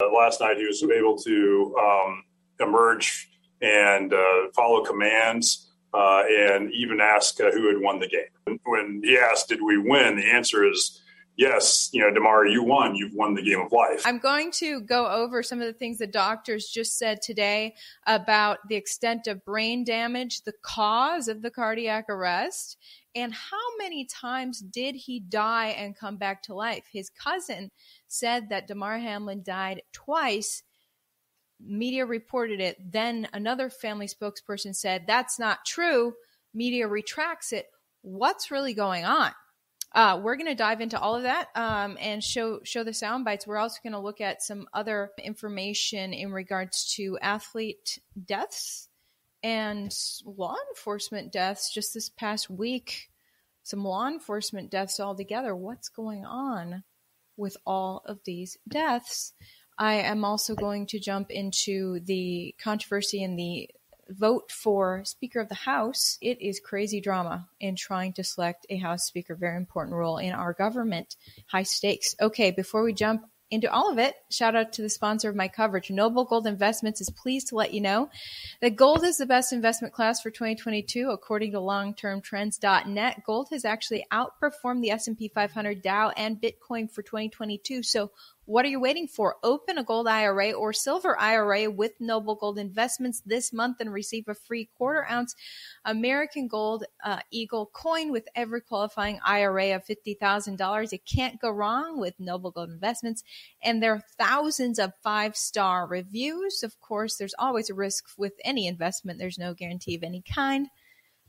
Uh, last night, he was able to um, emerge and uh, follow commands uh, and even ask uh, who had won the game. When he asked, Did we win? the answer is yes, you know, Damar, you won. You've won the game of life. I'm going to go over some of the things the doctors just said today about the extent of brain damage, the cause of the cardiac arrest, and how many times did he die and come back to life. His cousin said that Damar Hamlin died twice. Media reported it. Then another family spokesperson said, That's not true. Media retracts it. What's really going on? Uh, we're going to dive into all of that um, and show show the sound bites. We're also going to look at some other information in regards to athlete deaths and law enforcement deaths just this past week. Some law enforcement deaths altogether. What's going on with all of these deaths? I am also going to jump into the controversy in the vote for Speaker of the House, it is crazy drama in trying to select a House Speaker. Very important role in our government. High stakes. Okay, before we jump into all of it, shout out to the sponsor of my coverage. Noble Gold Investments is pleased to let you know that gold is the best investment class for 2022 according to longtermtrends.net. Gold has actually outperformed the S&P 500, Dow, and Bitcoin for 2022. So what are you waiting for? Open a gold IRA or silver IRA with Noble Gold Investments this month and receive a free quarter ounce American Gold uh, Eagle coin with every qualifying IRA of $50,000. It can't go wrong with Noble Gold Investments. And there are thousands of five star reviews. Of course, there's always a risk with any investment, there's no guarantee of any kind.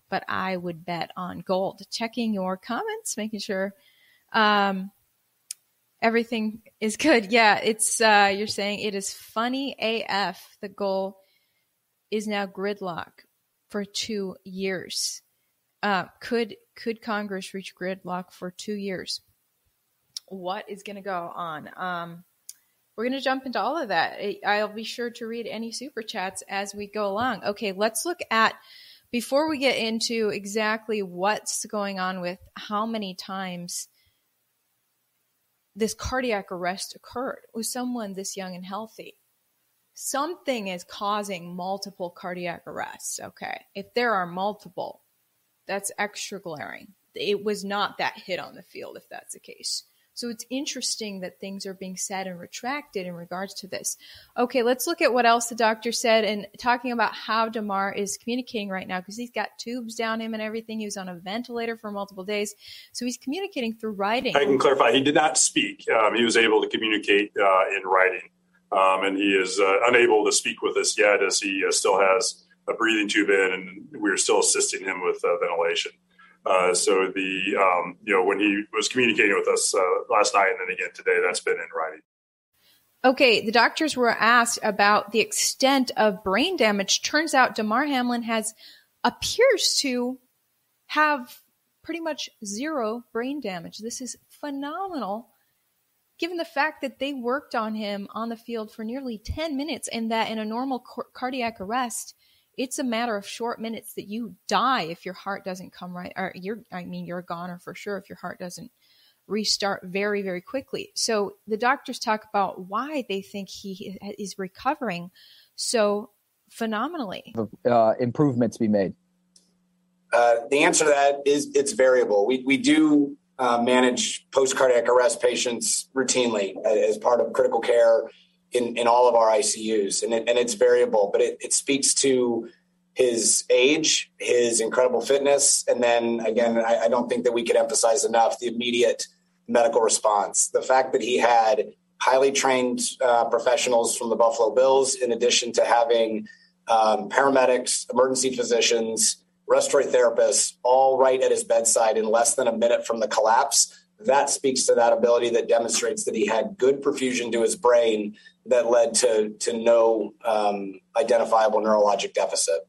But I would bet on gold. Checking your comments, making sure. Um, everything is good. Yeah, it's uh, you're saying it is funny AF. The goal is now gridlock for two years. Uh, could could Congress reach gridlock for two years? What is going to go on? Um, we're going to jump into all of that. I'll be sure to read any super chats as we go along. Okay, let's look at before we get into exactly what's going on with how many times this cardiac arrest occurred with someone this young and healthy. Something is causing multiple cardiac arrests. Okay. If there are multiple, that's extra glaring. It was not that hit on the field, if that's the case. So it's interesting that things are being said and retracted in regards to this. Okay, let's look at what else the doctor said and talking about how Damar is communicating right now because he's got tubes down him and everything. He was on a ventilator for multiple days. So he's communicating through writing. I can clarify, he did not speak. Um, he was able to communicate uh, in writing. Um, and he is uh, unable to speak with us yet as he uh, still has a breathing tube in and we're still assisting him with uh, ventilation. Uh, so the um, you know when he was communicating with us uh, last night and then again today, that's been in writing. Okay, the doctors were asked about the extent of brain damage. Turns out Damar Hamlin has appears to have pretty much zero brain damage. This is phenomenal given the fact that they worked on him on the field for nearly 10 minutes and that in a normal cardiac arrest it's a matter of short minutes that you die if your heart doesn't come right or you're i mean you're a goner for sure if your heart doesn't restart very very quickly. So the doctors talk about why they think he is recovering so phenomenally. Uh, improvements be made. Uh, the answer to that is it's variable. We, we do uh, manage post cardiac arrest patients routinely as part of critical care in, in all of our ICUs, and, it, and it's variable, but it, it speaks to his age, his incredible fitness, and then again, I, I don't think that we could emphasize enough the immediate medical response. The fact that he had highly trained uh, professionals from the Buffalo Bills, in addition to having um, paramedics, emergency physicians, respiratory therapists, all right at his bedside in less than a minute from the collapse. That speaks to that ability that demonstrates that he had good perfusion to his brain that led to to no um, identifiable neurologic deficit.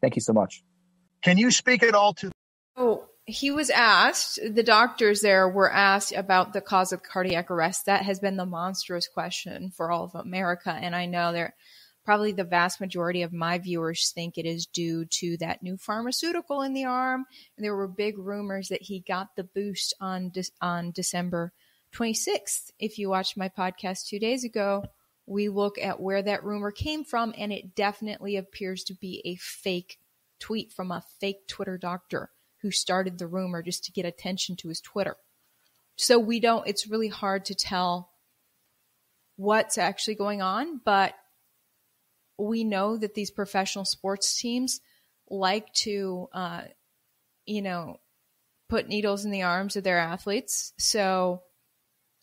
Thank you so much. Can you speak at all to? Oh, he was asked. The doctors there were asked about the cause of cardiac arrest. That has been the monstrous question for all of America, and I know there probably the vast majority of my viewers think it is due to that new pharmaceutical in the arm. And there were big rumors that he got the boost on de- on December 26th. If you watched my podcast two days ago, we look at where that rumor came from, and it definitely appears to be a fake tweet from a fake Twitter doctor who started the rumor just to get attention to his Twitter. So we don't, it's really hard to tell what's actually going on, but we know that these professional sports teams like to, uh, you know, put needles in the arms of their athletes. So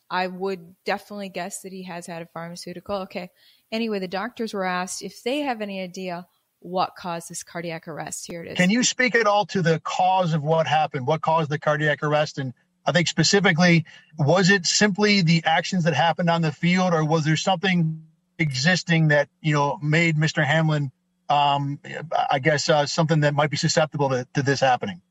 I would definitely guess that he has had a pharmaceutical. Okay. Anyway, the doctors were asked if they have any idea what caused this cardiac arrest. Here it is. Can you speak at all to the cause of what happened? What caused the cardiac arrest? And I think specifically, was it simply the actions that happened on the field, or was there something existing that you know made Mr. Hamlin, um, I guess, uh, something that might be susceptible to, to this happening?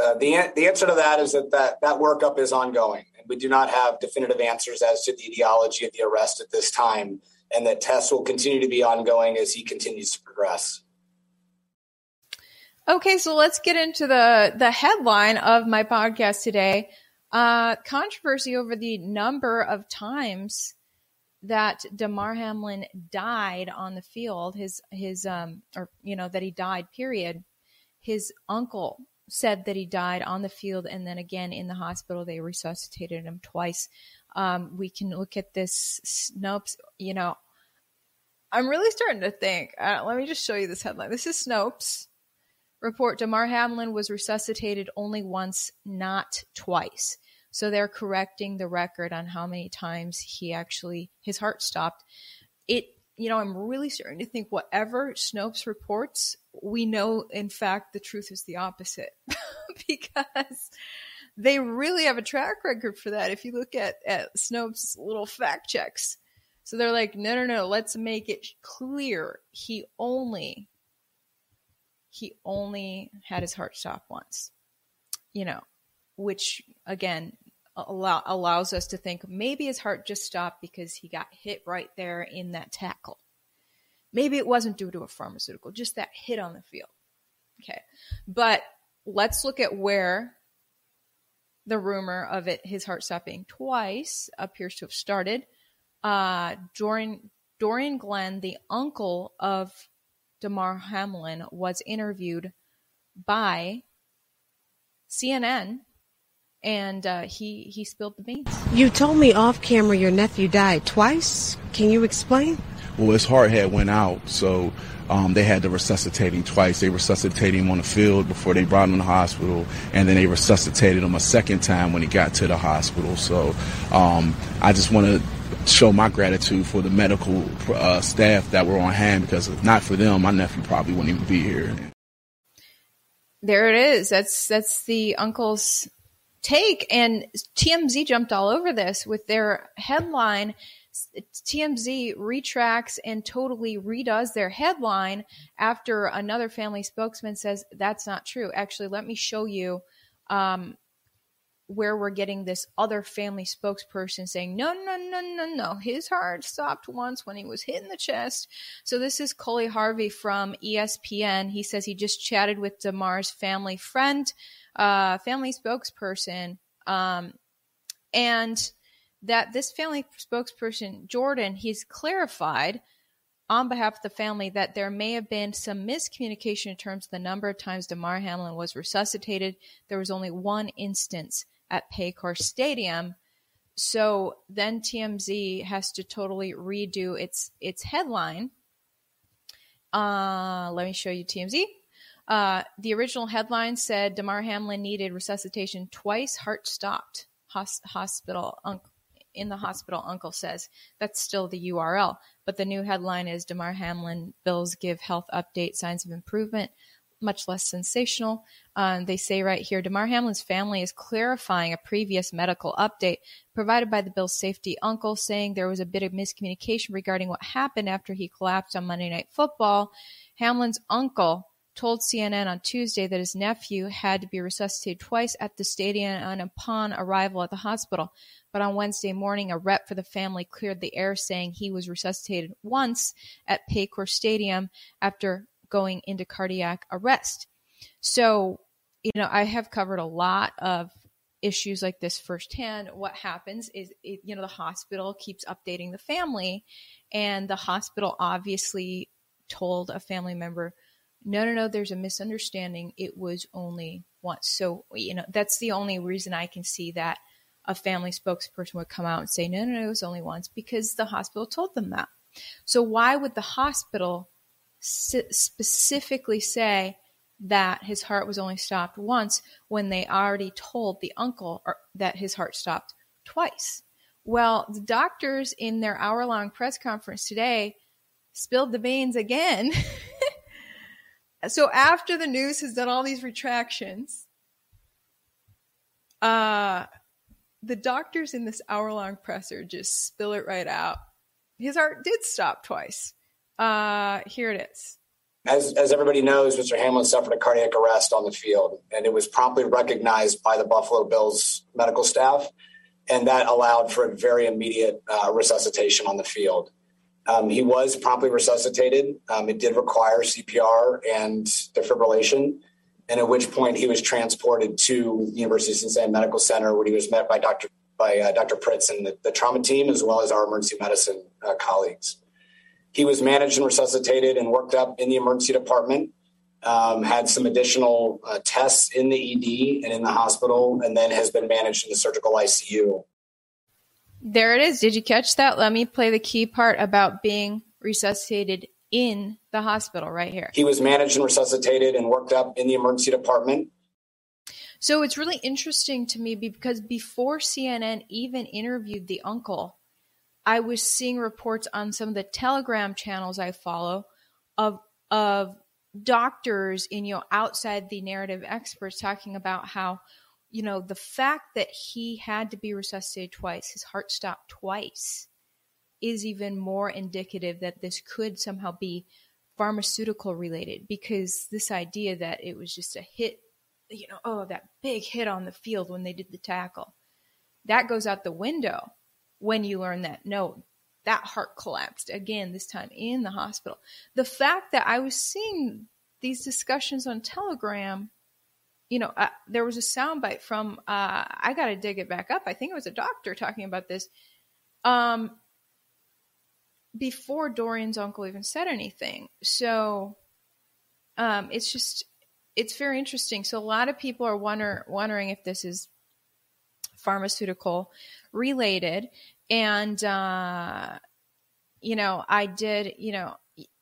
Uh, the the answer to that is that, that that workup is ongoing, and we do not have definitive answers as to the etiology of the arrest at this time, and that tests will continue to be ongoing as he continues to progress. Okay, so let's get into the the headline of my podcast today. Uh, controversy over the number of times that Damar Hamlin died on the field. His his um or you know that he died. Period. His uncle said that he died on the field and then again in the hospital. They resuscitated him twice. Um, we can look at this Snopes. You know, I'm really starting to think. Uh, let me just show you this headline. This is Snopes report Damar Hamlin was resuscitated only once, not twice. So they're correcting the record on how many times he actually his heart stopped. It you know, I'm really starting to think whatever Snopes reports, we know in fact the truth is the opposite. because they really have a track record for that. If you look at, at Snopes' little fact checks. So they're like, no, no, no, let's make it clear he only he only had his heart stop once. You know, which again allow, allows us to think maybe his heart just stopped because he got hit right there in that tackle. Maybe it wasn't due to a pharmaceutical, just that hit on the field. Okay. But let's look at where the rumor of it, his heart stopping twice, appears to have started. Uh, Dorian, Dorian Glenn, the uncle of Damar Hamlin was interviewed by CNN and uh, he he spilled the beans. You told me off camera your nephew died twice. Can you explain? Well, his heart had went out, so um, they had to resuscitate him twice. They resuscitated him on the field before they brought him to the hospital, and then they resuscitated him a second time when he got to the hospital. So um, I just want to show my gratitude for the medical uh, staff that were on hand because if not for them, my nephew probably wouldn't even be here. There it is. That's that's the uncle's take, and TMZ jumped all over this with their headline. TMZ retracts and totally redoes their headline after another family spokesman says that's not true. Actually, let me show you um, where we're getting this other family spokesperson saying, no, no, no, no, no. His heart stopped once when he was hit in the chest. So this is Coley Harvey from ESPN. He says he just chatted with Damar's family friend, uh, family spokesperson, um, and that this family spokesperson, Jordan, he's clarified on behalf of the family that there may have been some miscommunication in terms of the number of times Damar Hamlin was resuscitated. There was only one instance at Paycor Stadium. So then TMZ has to totally redo its its headline. Uh, let me show you TMZ. Uh, the original headline said Damar Hamlin needed resuscitation twice, heart stopped. Hos- hospital in the hospital, uncle says. That's still the URL. But the new headline is Damar Hamlin bills give health update signs of improvement much less sensational. Um, they say right here Damar Hamlin's family is clarifying a previous medical update provided by the Bill's safety uncle, saying there was a bit of miscommunication regarding what happened after he collapsed on Monday Night Football. Hamlin's uncle told CNN on Tuesday that his nephew had to be resuscitated twice at the stadium and upon arrival at the hospital. But on Wednesday morning, a rep for the family cleared the air saying he was resuscitated once at Paycor Stadium after going into cardiac arrest. So, you know, I have covered a lot of issues like this firsthand, what happens is, it, you know, the hospital keeps updating the family, and the hospital obviously told a family member, no, no, no, there's a misunderstanding. It was only once. So, you know, that's the only reason I can see that a family spokesperson would come out and say, no, no, no, it was only once because the hospital told them that. So, why would the hospital specifically say that his heart was only stopped once when they already told the uncle that his heart stopped twice? Well, the doctors in their hour long press conference today spilled the beans again. so after the news has done all these retractions, uh, the doctors in this hour long presser just spill it right out. His heart did stop twice. Uh, here it is. As, as everybody knows, Mr. Hamlin suffered a cardiac arrest on the field, and it was promptly recognized by the Buffalo Bills medical staff, and that allowed for a very immediate uh, resuscitation on the field. Um, he was promptly resuscitated. Um, it did require CPR and defibrillation, and at which point he was transported to University of Cincinnati Medical Center, where he was met by Dr. by uh, Dr. Pritts and the, the, trauma team, as well as our emergency medicine uh, colleagues. He was managed and resuscitated and worked up in the emergency department. Um, had some additional uh, tests in the ED and in the hospital, and then has been managed in the surgical ICU. There it is. Did you catch that? Let me play the key part about being resuscitated in the hospital right here. He was managed and resuscitated and worked up in the emergency department. So it's really interesting to me because before CNN even interviewed the uncle, I was seeing reports on some of the Telegram channels I follow of of doctors in you know outside the narrative experts talking about how you know the fact that he had to be resuscitated twice, his heart stopped twice, is even more indicative that this could somehow be pharmaceutical related because this idea that it was just a hit, you know, oh, that big hit on the field when they did the tackle, that goes out the window when you learn that no, that heart collapsed again, this time in the hospital. The fact that I was seeing these discussions on Telegram, you know, uh, there was a soundbite from, uh, I got to dig it back up. I think it was a doctor talking about this. Um, before Dorian's uncle even said anything. So um, it's just, it's very interesting. So a lot of people are wonder, wondering if this is pharmaceutical related. And, uh, you know, I did, you know,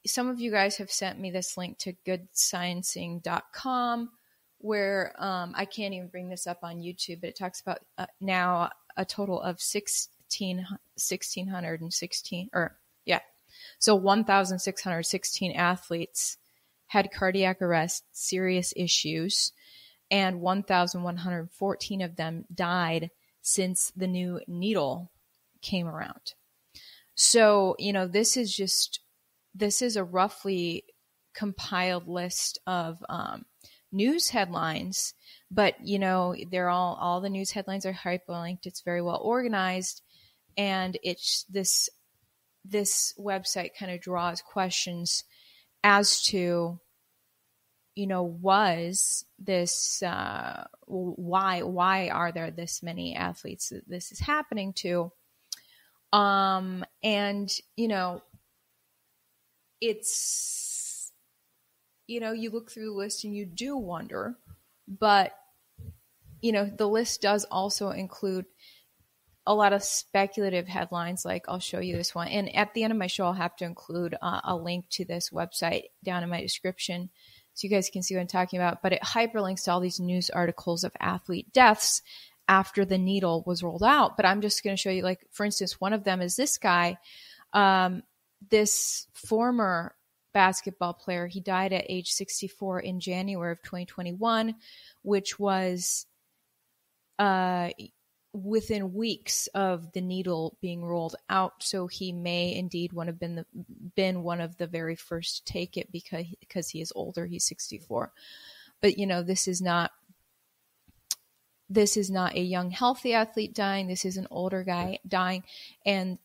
some of you guys have sent me this link to goodsciencing.com where um, I can't even bring this up on YouTube, but it talks about uh, now a total of 16, 1616 or yeah. So 1,616 athletes had cardiac arrest, serious issues, and 1,114 of them died since the new needle came around. So, you know, this is just, this is a roughly compiled list of um, news headlines, but, you know, they're all, all the news headlines are hyperlinked. It's very well organized. And it's this, this website kind of draws questions as to you know, was this uh, why why are there this many athletes that this is happening to? Um, and you know, it's you know, you look through the list and you do wonder, but you know, the list does also include a lot of speculative headlines like i'll show you this one and at the end of my show i'll have to include uh, a link to this website down in my description so you guys can see what I'm talking about. But it hyperlinks to all these news articles of athlete deaths after the needle was rolled out. But I'm just going to show you, like, for instance, one of them is this guy, um, this former basketball player. He died at age 64 in January of 2021, which was uh, within weeks of the needle being rolled out. So he may indeed one have been the, been one of the very first to take it because because he is older. He's 64. But you know, this is not this is not a young healthy athlete dying. This is an older guy dying and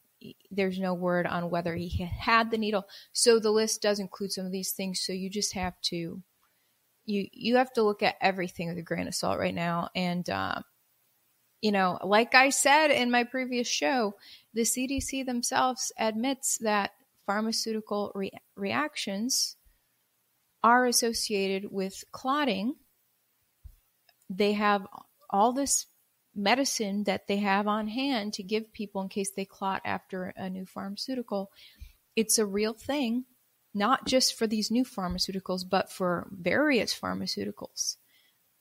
there's no word on whether he had the needle. So the list does include some of these things. So you just have to you you have to look at everything with a grain of salt right now and uh, you know, like I said in my previous show, the CDC themselves admits that pharmaceutical re- reactions are associated with clotting. They have all this medicine that they have on hand to give people in case they clot after a new pharmaceutical. It's a real thing, not just for these new pharmaceuticals, but for various pharmaceuticals.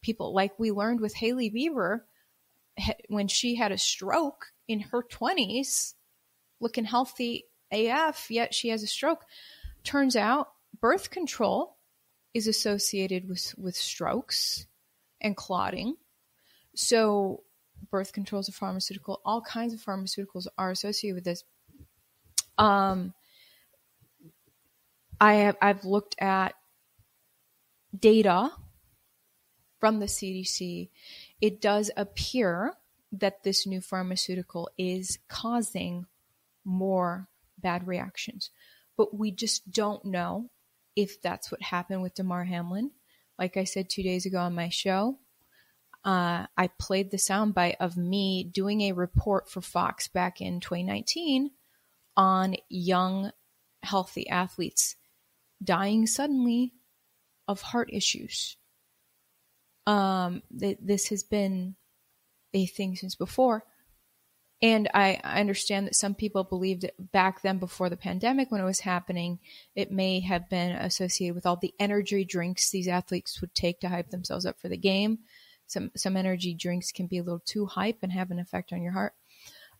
People, like we learned with Hailey Bieber, when she had a stroke in her 20s, looking healthy AF, yet she has a stroke. Turns out birth control is associated with, with strokes and clotting. So, birth control is a pharmaceutical. All kinds of pharmaceuticals are associated with this. Um, I have I've looked at data from the CDC. It does appear that this new pharmaceutical is causing more bad reactions. But we just don't know if that's what happened with Damar Hamlin. Like I said two days ago on my show, uh, I played the soundbite of me doing a report for Fox back in 2019 on young, healthy athletes dying suddenly of heart issues. Um, th- this has been a thing since before. And I, I understand that some people believed back then before the pandemic when it was happening, it may have been associated with all the energy drinks these athletes would take to hype themselves up for the game. Some some energy drinks can be a little too hype and have an effect on your heart.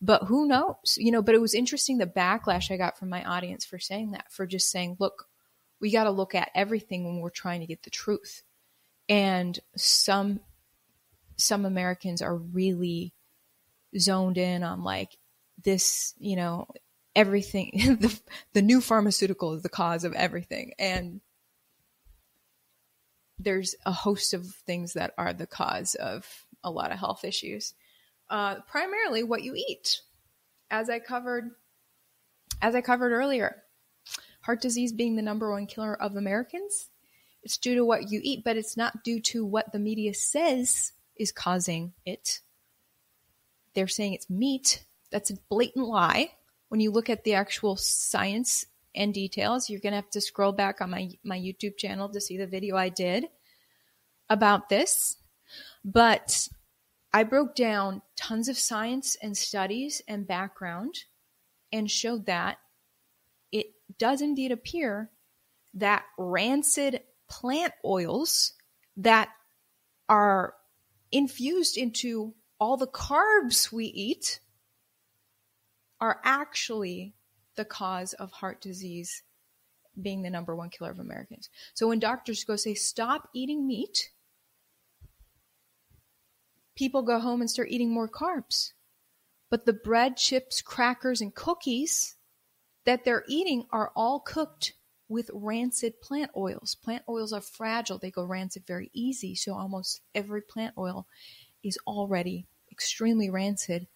But who knows? You know, but it was interesting the backlash I got from my audience for saying that, for just saying, look, we got to look at everything when we're trying to get the truth. And some some Americans are really zoned in on like this, you know, everything the, the new pharmaceutical is the cause of everything and there's a host of things that are the cause of a lot of health issues uh, primarily what you eat as i covered as i covered earlier heart disease being the number one killer of americans it's due to what you eat but it's not due to what the media says is causing it they're saying it's meat. That's a blatant lie. When you look at the actual science and details, you're going to have to scroll back on my, my YouTube channel to see the video I did about this. But I broke down tons of science and studies and background and showed that it does indeed appear that rancid plant oils that are infused into all the carbs we eat are actually the cause of heart disease being the number one killer of Americans. So when doctors go say, stop eating meat, people go home and start eating more carbs. But the bread, chips, crackers, and cookies that they're eating are all cooked with rancid plant oils. Plant oils are fragile, they go rancid very easy. So almost every plant oil is already extremely rancid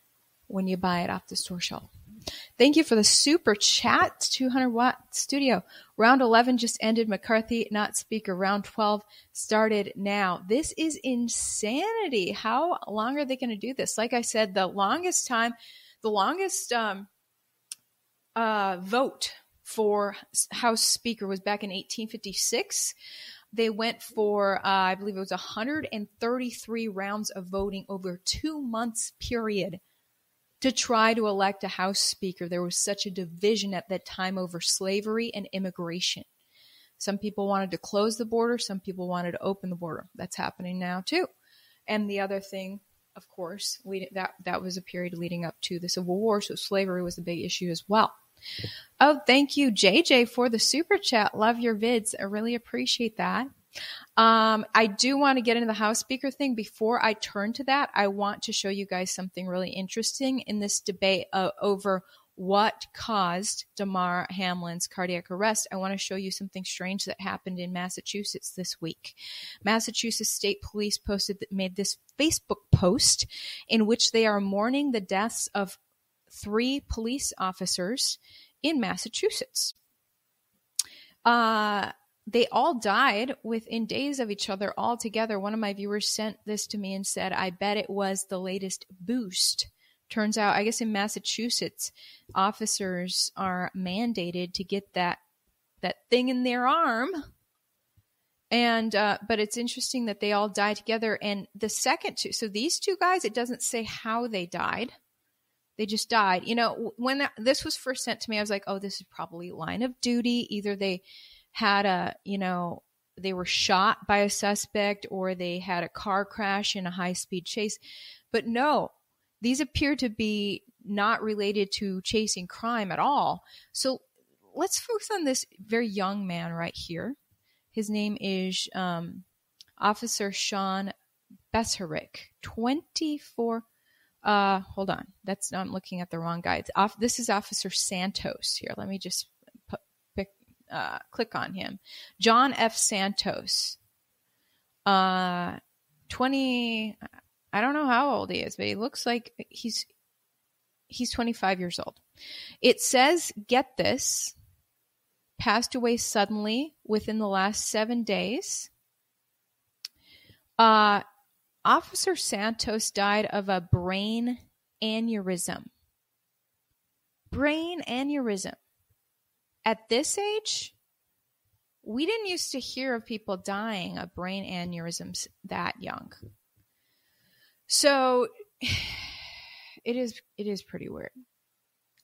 when you buy it off the store shelf. Thank you for the super chat, 200 watt studio. Round 11 just ended. McCarthy, not speaker. Round 12 started now. This is insanity. How long are they going to do this? Like I said, the longest time, the longest um, uh, vote for House Speaker was back in 1856. They went for, uh, I believe it was 133 rounds of voting over two months period to try to elect a House Speaker. There was such a division at that time over slavery and immigration. Some people wanted to close the border, some people wanted to open the border. That's happening now too. And the other thing, of course, we, that that was a period leading up to the Civil War, so slavery was a big issue as well. Oh, thank you, JJ, for the super chat. Love your vids. I really appreciate that. Um, I do want to get into the House Speaker thing. Before I turn to that, I want to show you guys something really interesting in this debate uh, over what caused Damar Hamlin's cardiac arrest. I want to show you something strange that happened in Massachusetts this week. Massachusetts State Police posted made this Facebook post in which they are mourning the deaths of three police officers in Massachusetts. Uh, they all died within days of each other all together. One of my viewers sent this to me and said, I bet it was the latest boost. Turns out, I guess in Massachusetts, officers are mandated to get that that thing in their arm. And uh, but it's interesting that they all die together. And the second two, so these two guys, it doesn't say how they died. They just died. You know, when that, this was first sent to me, I was like, oh, this is probably line of duty. Either they had a, you know, they were shot by a suspect or they had a car crash in a high speed chase. But no, these appear to be not related to chasing crime at all. So let's focus on this very young man right here. His name is um, Officer Sean Beserick, 24. Uh, hold on. That's I'm looking at the wrong guy. Off, this is Officer Santos here. Let me just uh, click on him. John F. Santos. Uh, 20. I don't know how old he is, but he looks like he's he's 25 years old. It says, get this, passed away suddenly within the last seven days. Uh, Officer Santos died of a brain aneurysm. Brain aneurysm. At this age, we didn't used to hear of people dying of brain aneurysms that young. So it is it is pretty weird.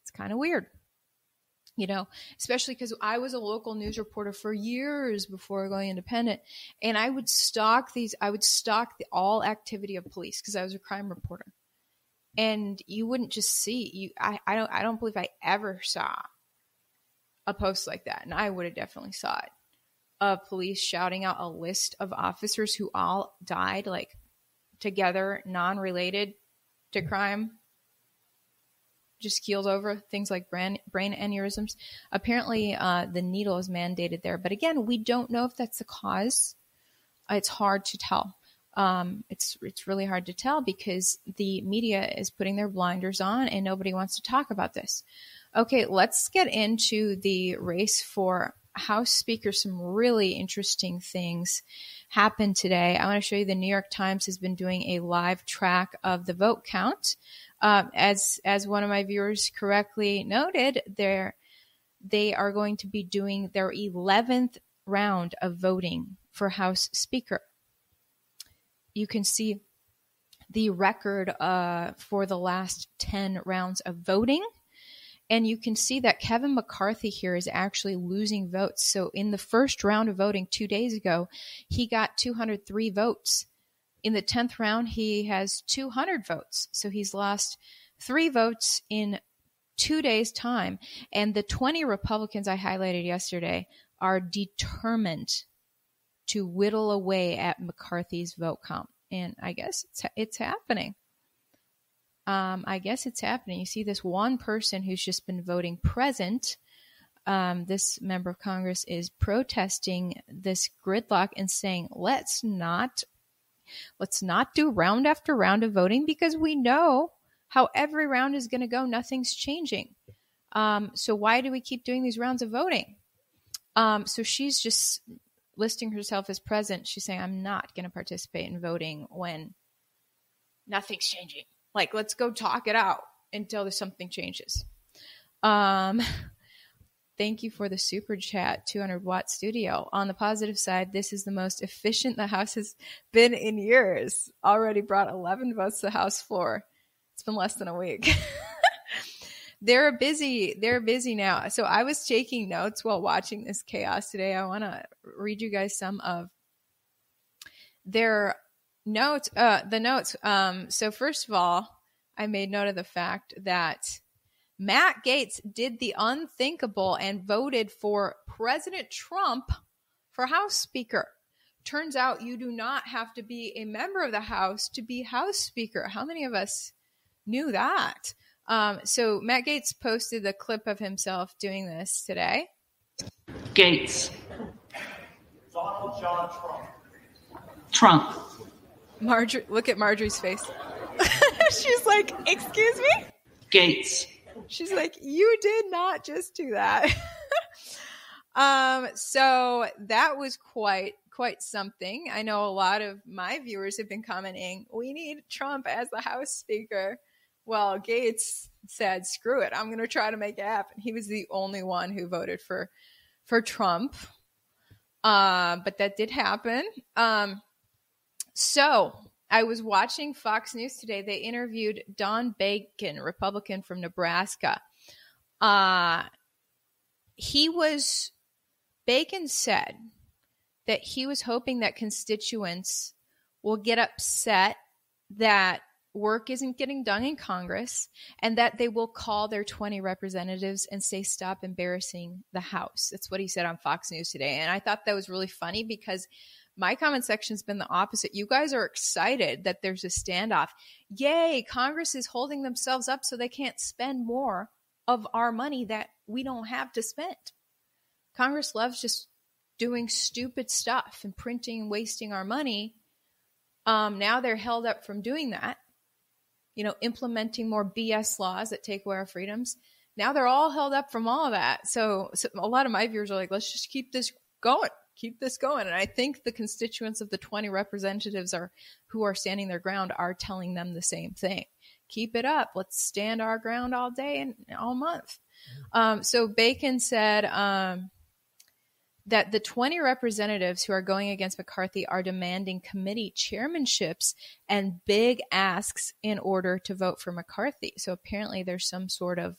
It's kind of weird you know, especially because I was a local news reporter for years before going independent, and I would stalk these. I would stalk the all activity of police because I was a crime reporter, and you wouldn't just see you. I, I don't. I don't believe I ever saw a post like that, and I would have definitely saw it of police shouting out a list of officers who all died like together, non related to crime just keels over things like brain, brain aneurysms. Apparently, uh, the needle is mandated there, but again, we don't know if that's the cause. It's hard to tell. Um, it's it's really hard to tell because the media is putting their blinders on and nobody wants to talk about this. Okay, let's get into the race for House Speaker. Some really interesting things happened today. I want to show you the New York Times has been doing a live track of the vote count. Uh, as as one of my viewers correctly noted, they they are going to be doing their 11th round of voting for House Speaker. You can see the record uh, for the last 10 rounds of voting. And you can see that Kevin McCarthy here is actually losing votes. So in the first round of voting two days ago, he got 203 votes. In the 10th round, he has 200 votes. So he's lost three votes in two days' time. And the 20 Republicans I highlighted yesterday are determined to whittle away at McCarthy's vote count. And I guess it's, it's happening. Um, I guess it's happening. You see this one person who's just been voting present. Um, this member of Congress is protesting this gridlock and saying, let's not Let's not do round after round of voting because we know how every round is going to go. Nothing's changing. Um, so why do we keep doing these rounds of voting? Um, so she's just listing herself as present. She's saying, I'm not going to participate in voting when nothing's changing. Like, let's go talk it out until there's something changes. Um, Thank you for the super chat, 200 watt studio. On the positive side, this is the most efficient the house has been in years. Already brought 11 votes to the house floor. It's been less than a week. they're busy. They're busy now. So I was taking notes while watching this chaos today. I want to read you guys some of their notes. Uh, the notes. Um, so first of all, I made note of the fact that Matt Gaetz did the unthinkable and voted for President Trump for House Speaker. Turns out you do not have to be a member of the House to be House Speaker. How many of us knew that? Um, so Matt Gaetz posted a clip of himself doing this today. Gaetz. Donald John Trump. Trump. Marjorie, look at Marjorie's face. She's like, "Excuse me." Gaetz. She's like, You did not just do that. Um, so that was quite quite something. I know a lot of my viewers have been commenting, "We need Trump as the House Speaker." Well, Gaetz said, "Screw it, I'm going to try to make it happen." He was the only one who voted for for Trump, uh, but that did happen. Um, so I was watching Fox News today. They interviewed Don Bacon, Republican from Nebraska. Uh, he was Bacon said that he was hoping that constituents will get upset that work isn't getting done in Congress and that they will call their 20 representatives and say, stop embarrassing the House. That's what he said on Fox News today. And I thought that was really funny because my comment section's been the opposite. You guys are excited that there's a standoff. Yay, Congress is holding themselves up so they can't spend more of our money that we don't have to spend. Congress loves just doing stupid stuff and printing and wasting our money. Um, now they're held up from doing that, you know, implementing more BS laws that take away our freedoms. Now they're all held up from all of that. So, so a lot of my viewers are like, let's just keep this going, keep this going. And I think the constituents of the 20 representatives are who are standing their ground are telling them the same thing. Keep it up. Let's stand our ground all day and all month. Um, so Bacon said, um, that the 20 representatives who are going against McCarthy are demanding committee chairmanships and big asks in order to vote for McCarthy. So apparently there's some sort of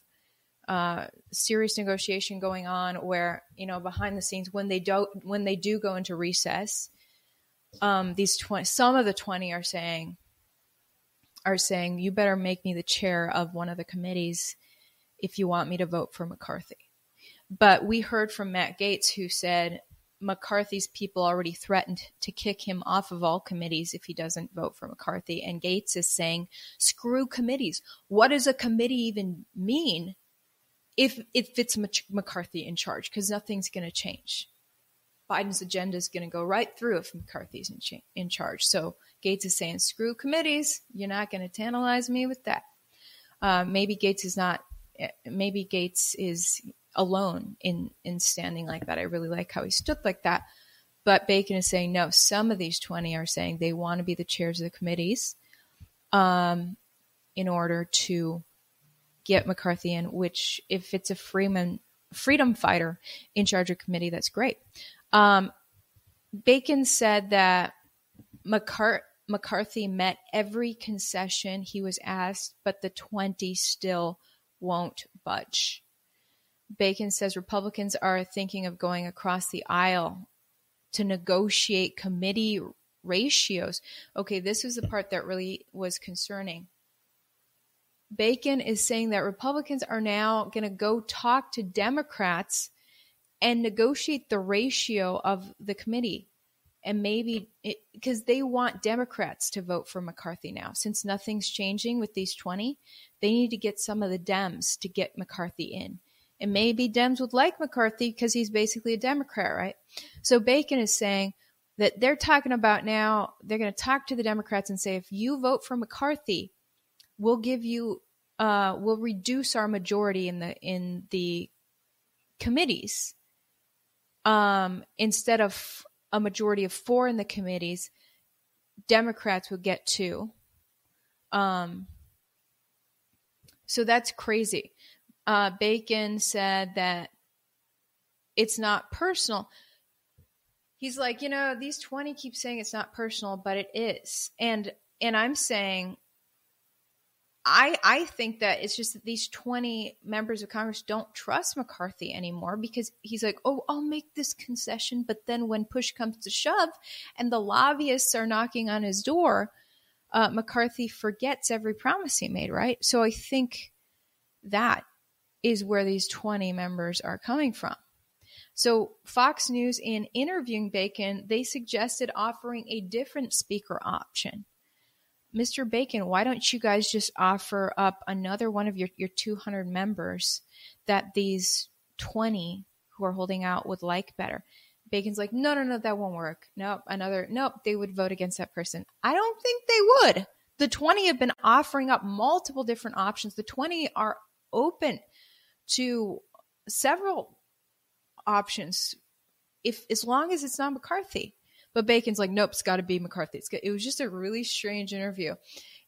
uh, serious negotiation going on where you know behind the scenes when they do when they do go into recess, um, these 20 some of the 20 are saying are saying you better make me the chair of one of the committees if you want me to vote for McCarthy. But we heard from Matt Gaetz, who said McCarthy's people already threatened to kick him off of all committees if he doesn't vote for McCarthy. And Gaetz is saying, screw committees. What does a committee even mean if, if it's McCarthy in charge? Because nothing's going to change. Biden's agenda is going to go right through if McCarthy's in, cha- in charge. So Gaetz is saying, screw committees. You're not going to tantalize me with that. Uh, maybe Gaetz is not, eh, maybe Gaetz is alone in in standing like that. I really like how he stood like that. But Bacon is saying no. Some of these twenty are saying they want to be the chairs of the committees, um, in order to get McCarthy in. Which, if it's a Freeman freedom fighter in charge of committee, that's great. Um, Bacon said that McCart- McCarthy met every concession he was asked, but the 20 still won't budge. Bacon says Republicans are thinking of going across the aisle to negotiate committee ratios. Okay, this was the part that really was concerning. Bacon is saying that Republicans are now going to go talk to Democrats and negotiate the ratio of the committee. And maybe because they want Democrats to vote for McCarthy now. Since nothing's changing with these 20, they need to get some of the Dems to get McCarthy in. And maybe Dems would like McCarthy because he's basically a Democrat, right? So Bacon is saying that they're talking about now, they're going to talk to the Democrats and say, if you vote for McCarthy, we'll give you, uh, we'll reduce our majority in the, in the committees. Um, instead of a majority of four in the committees, Democrats would get two. Um, so that's crazy uh, Bacon said that it's not personal. He's like, you know, these 20 keep saying it's not personal, but it is. And and I'm saying I I think that it's just that these 20 members of Congress don't trust McCarthy anymore because he's like, "Oh, I'll make this concession," but then when push comes to shove and the lobbyists are knocking on his door, uh, McCarthy forgets every promise he made, right? So I think that is where these 20 members are coming from. So, Fox News, in interviewing Bacon, they suggested offering a different speaker option. Mr. Bacon, why don't you guys just offer up another one of your, your 200 members that these 20 who are holding out would like better? Bacon's like, no, no, no, that won't work. Nope, another, nope, they would vote against that person. I don't think they would. The 20 have been offering up multiple different options. The 20 are open to several options if as long as it's not McCarthy. But Bacon's like, nope, it's got to be McCarthy. It was just a really strange interview,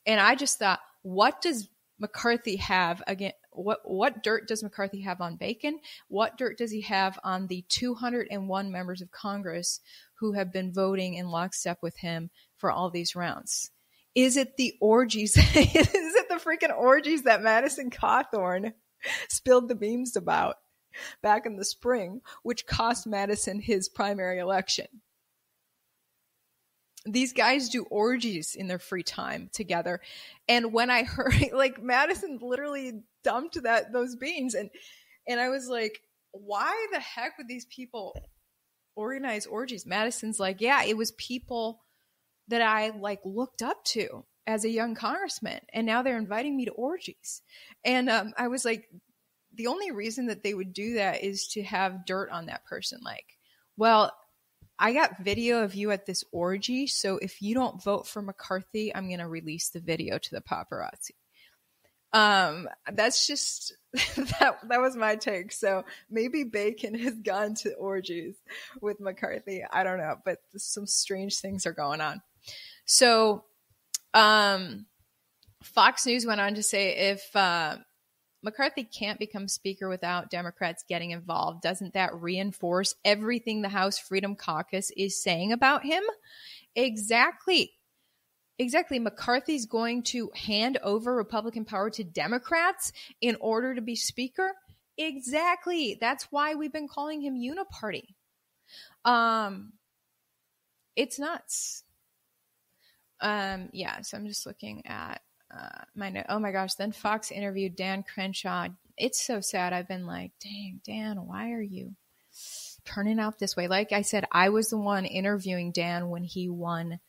and I just thought, what does McCarthy have again? What what dirt does McCarthy have on Bacon? What dirt does he have on the 201 members of Congress who have been voting in lockstep with him for all these rounds? Is it the orgies? is it the freaking orgies that Madison Cawthorn spilled the beans about back in the spring, which cost Madison his primary election? these guys do orgies in their free time together. And when I heard like Madison literally dumped that those beans and and I was like, why the heck would these people organize orgies? Madison's like, yeah, it was people that I like looked up to as a young congressman and now they're inviting me to orgies. And um, I was like, the only reason that they would do that is to have dirt on that person. Like, well, I got video of you at this orgy, so if you don't vote for McCarthy, I'm going to release the video to the paparazzi. Um, that's just that that was my take. So maybe Bacon has gone to orgies with McCarthy. I don't know, but some strange things are going on. So, um, Fox News went on to say if uh, McCarthy can't become Speaker without Democrats getting involved. Doesn't that reinforce everything the House Freedom Caucus is saying about him? Exactly. Exactly. McCarthy's going to hand over Republican power to Democrats in order to be Speaker. Exactly. That's why we've been calling him Uniparty. Um, it's nuts. Um, yeah. So I'm just looking at uh, my note. Oh my gosh. Then Fox interviewed Dan Crenshaw. It's so sad. I've been like, dang, Dan, why are you turning out this way? Like I said, I was the one interviewing Dan when he won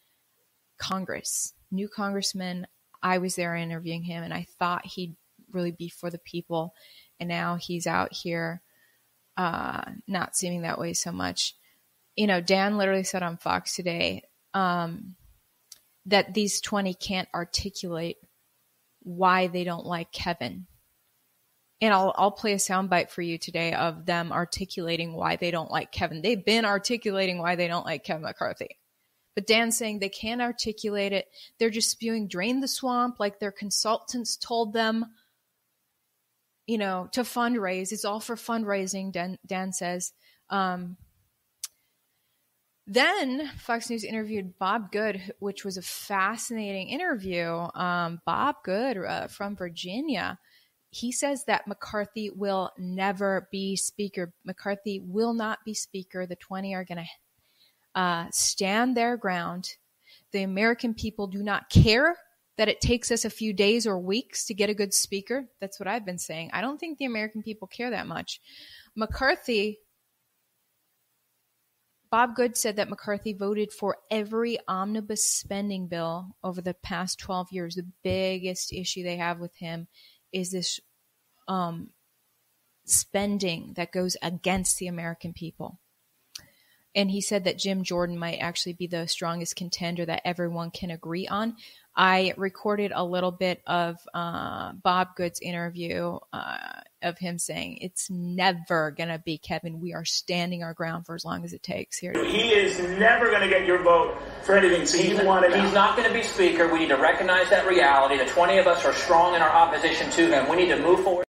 Congress, new congressman. I was there interviewing him, and I thought he'd really be for the people. And now he's out here, uh, not seeming that way so much. You know, Dan literally said on Fox today um, that these 20 can't articulate why they don't like Kevin. And I'll I'll play a soundbite for you today of them articulating why they don't like Kevin. They've been articulating why they don't like Kevin McCarthy. But Dan's saying they can't articulate it. They're just spewing drain the swamp like their consultants told them, you know, to fundraise. It's all for fundraising, Dan, Dan says. Um, then Fox News interviewed Bob Good, which was a fascinating interview. Um, Bob Good uh, from Virginia. He says that McCarthy will never be Speaker. McCarthy will not be Speaker. The 20 are going to uh, stand their ground. The American people do not care that it takes us a few days or weeks to get a good speaker. That's what I've been saying. I don't think the American people care that much. McCarthy, Bob Good said that McCarthy voted for every omnibus spending bill over the past 12 years. The biggest issue they have with him is this um, spending that goes against the American people and he said that Jim Jordan might actually be the strongest contender that everyone can agree on. I recorded a little bit of uh, Bob Good's interview uh, of him saying, It's never going to be Kevin. We are standing our ground for as long as it takes here. He is never going to get your vote for anything. So he's, you want He's not going to be Speaker. We need to recognize that reality. The 20 of us are strong in our opposition to him. We need to move forward.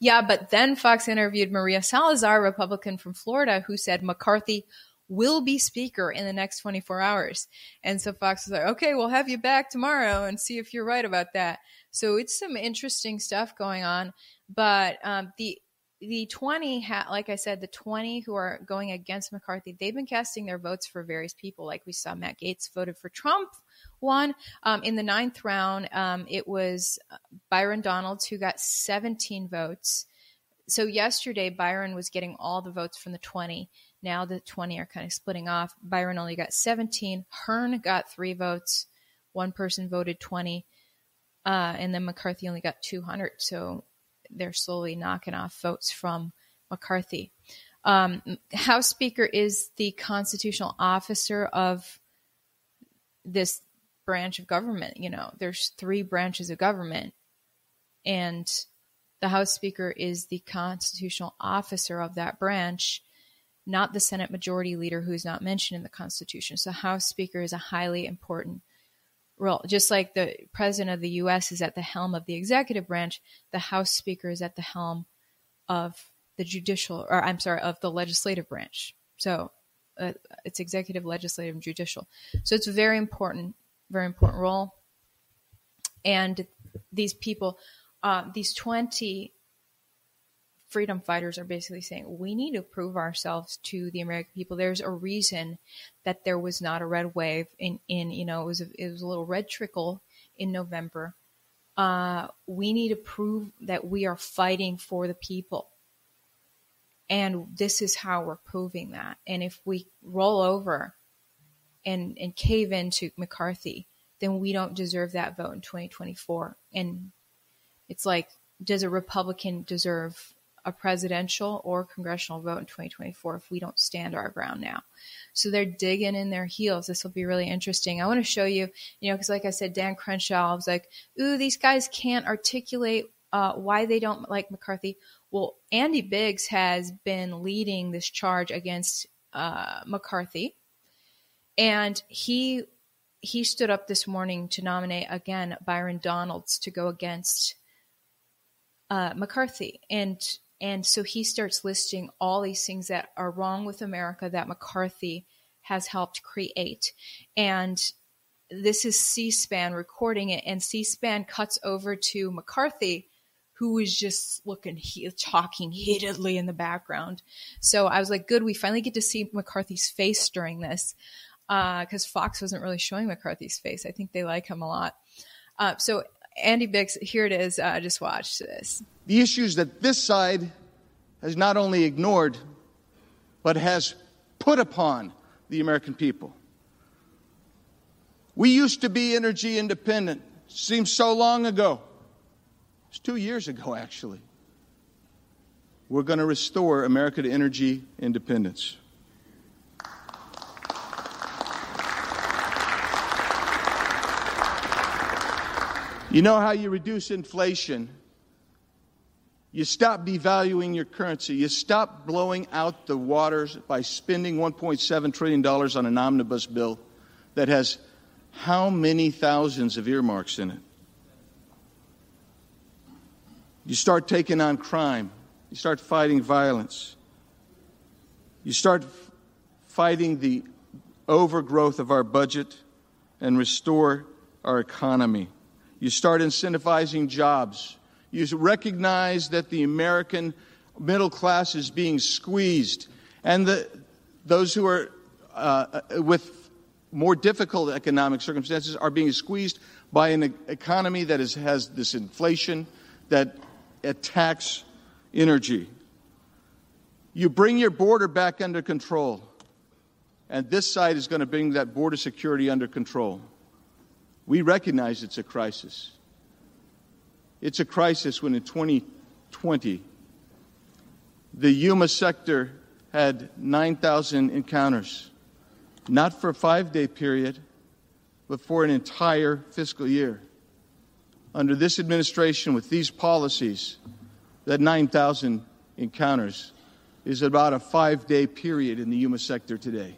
Yeah, but then Fox interviewed Maria Salazar, Republican from Florida, who said McCarthy will be speaker in the next 24 hours. And so Fox was like, okay, we'll have you back tomorrow and see if you're right about that. So it's some interesting stuff going on. But um, the the 20 ha- like i said the 20 who are going against mccarthy they've been casting their votes for various people like we saw matt Gaetz voted for trump one. Um, in the ninth round um, it was byron donalds who got 17 votes. So yesterday byron was getting all the votes from the 20 now the 20 are kind of splitting off. Byron only got 17 hern got three votes. One person voted 20 uh, and then mccarthy only got 200 so they're slowly knocking off votes from McCarthy. Um, House Speaker is the constitutional officer of this branch of government. You know, there's three branches of government, and The House Speaker is the constitutional officer of that branch, not the Senate Majority Leader, who is not mentioned in the Constitution. So, House Speaker is a highly important role. Just like the President of the U.S. is at the helm of the executive branch, the House Speaker is at the helm of the judicial, or I'm sorry, of the legislative branch. So, uh, it's executive, legislative, and judicial. So, it's very important, very important role. And these people, uh, these 20 freedom fighters are basically saying we need to prove ourselves to the American people. There's a reason that there was not a red wave in, in you know, it was a, it was a little red trickle in November. Uh, we need to prove that we are fighting for the people. And this is how we're proving that. And if we roll over and, and cave into McCarthy, then we don't deserve that vote in 2024. And it's like, does a Republican deserve a presidential or congressional vote in 2024 if we don't stand our ground now? So they're digging in their heels. This will be really interesting. I want to show you, you know, because like I said, Dan Crenshaw was like, ooh, these guys can't articulate uh, why they don't like McCarthy. Well, Andy Biggs has been leading this charge against uh, McCarthy, and he he stood up this morning to nominate again Byron Donalds to go against uh, McCarthy, and and so he starts listing all these things that are wrong with America that McCarthy has helped create, and this is C-SPAN recording it, and C-SPAN cuts over to McCarthy who is just looking, he, talking heatedly in the background. So I was like, good, we finally get to see McCarthy's face during this because uh, Fox wasn't really showing McCarthy's face. I think they like him a lot. Uh, so Andy Biggs, here it is. Uh, just watch this. The issues that this side has not only ignored, but has put upon the American people. We used to be energy independent. Seems so long ago. It's two years ago, actually. We're going to restore America to energy independence. You know how you reduce inflation? You stop devaluing your currency. You stop blowing out the waters by spending $1.7 trillion on an omnibus bill that has how many thousands of earmarks in it? You start taking on crime. You start fighting violence. You start fighting the overgrowth of our budget and restore our economy. You start incentivizing jobs. You recognize that the American middle class is being squeezed, and the, those who are uh, with more difficult economic circumstances are being squeezed by an economy that is, has this inflation that attacks energy. You bring your border back under control, and this side is going to bring that border security under control. We recognize it's a crisis. It's a crisis when in 2020, the Yuma sector had 9,000 encounters, not for a five day period, but for an entire fiscal year. Under this administration, with these policies, that 9,000 encounters is about a five day period in the Yuma sector today.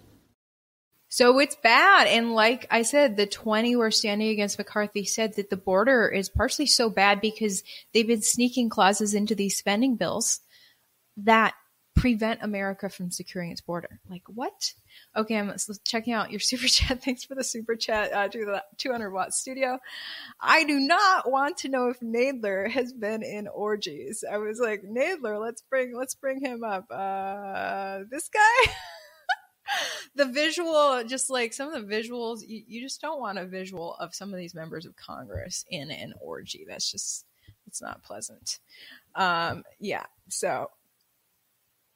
So it's bad. And like I said, the 20 who are standing against McCarthy said that the border is partially so bad because they've been sneaking clauses into these spending bills that prevent America from securing its border. Like what? Okay, I'm checking out your super chat. Thanks for the super chat uh, to the 200 watt studio. I do not want to know if Nadler has been in orgies. I was like, Nadler, let's bring let's bring him up. Uh, this guy. the visual, just like some of the visuals, you, you just don't want a visual of some of these members of Congress in an orgy. That's just, it's not pleasant. Um, yeah. So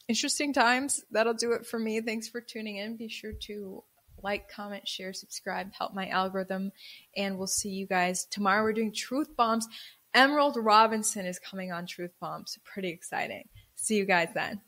interesting times. That'll do it for me. Thanks for tuning in. Be sure to like, comment, share, subscribe, help my algorithm. And we'll see you guys tomorrow. We're doing truth bombs. Emerald Robinson is coming on truth bombs. Pretty exciting. See you guys then.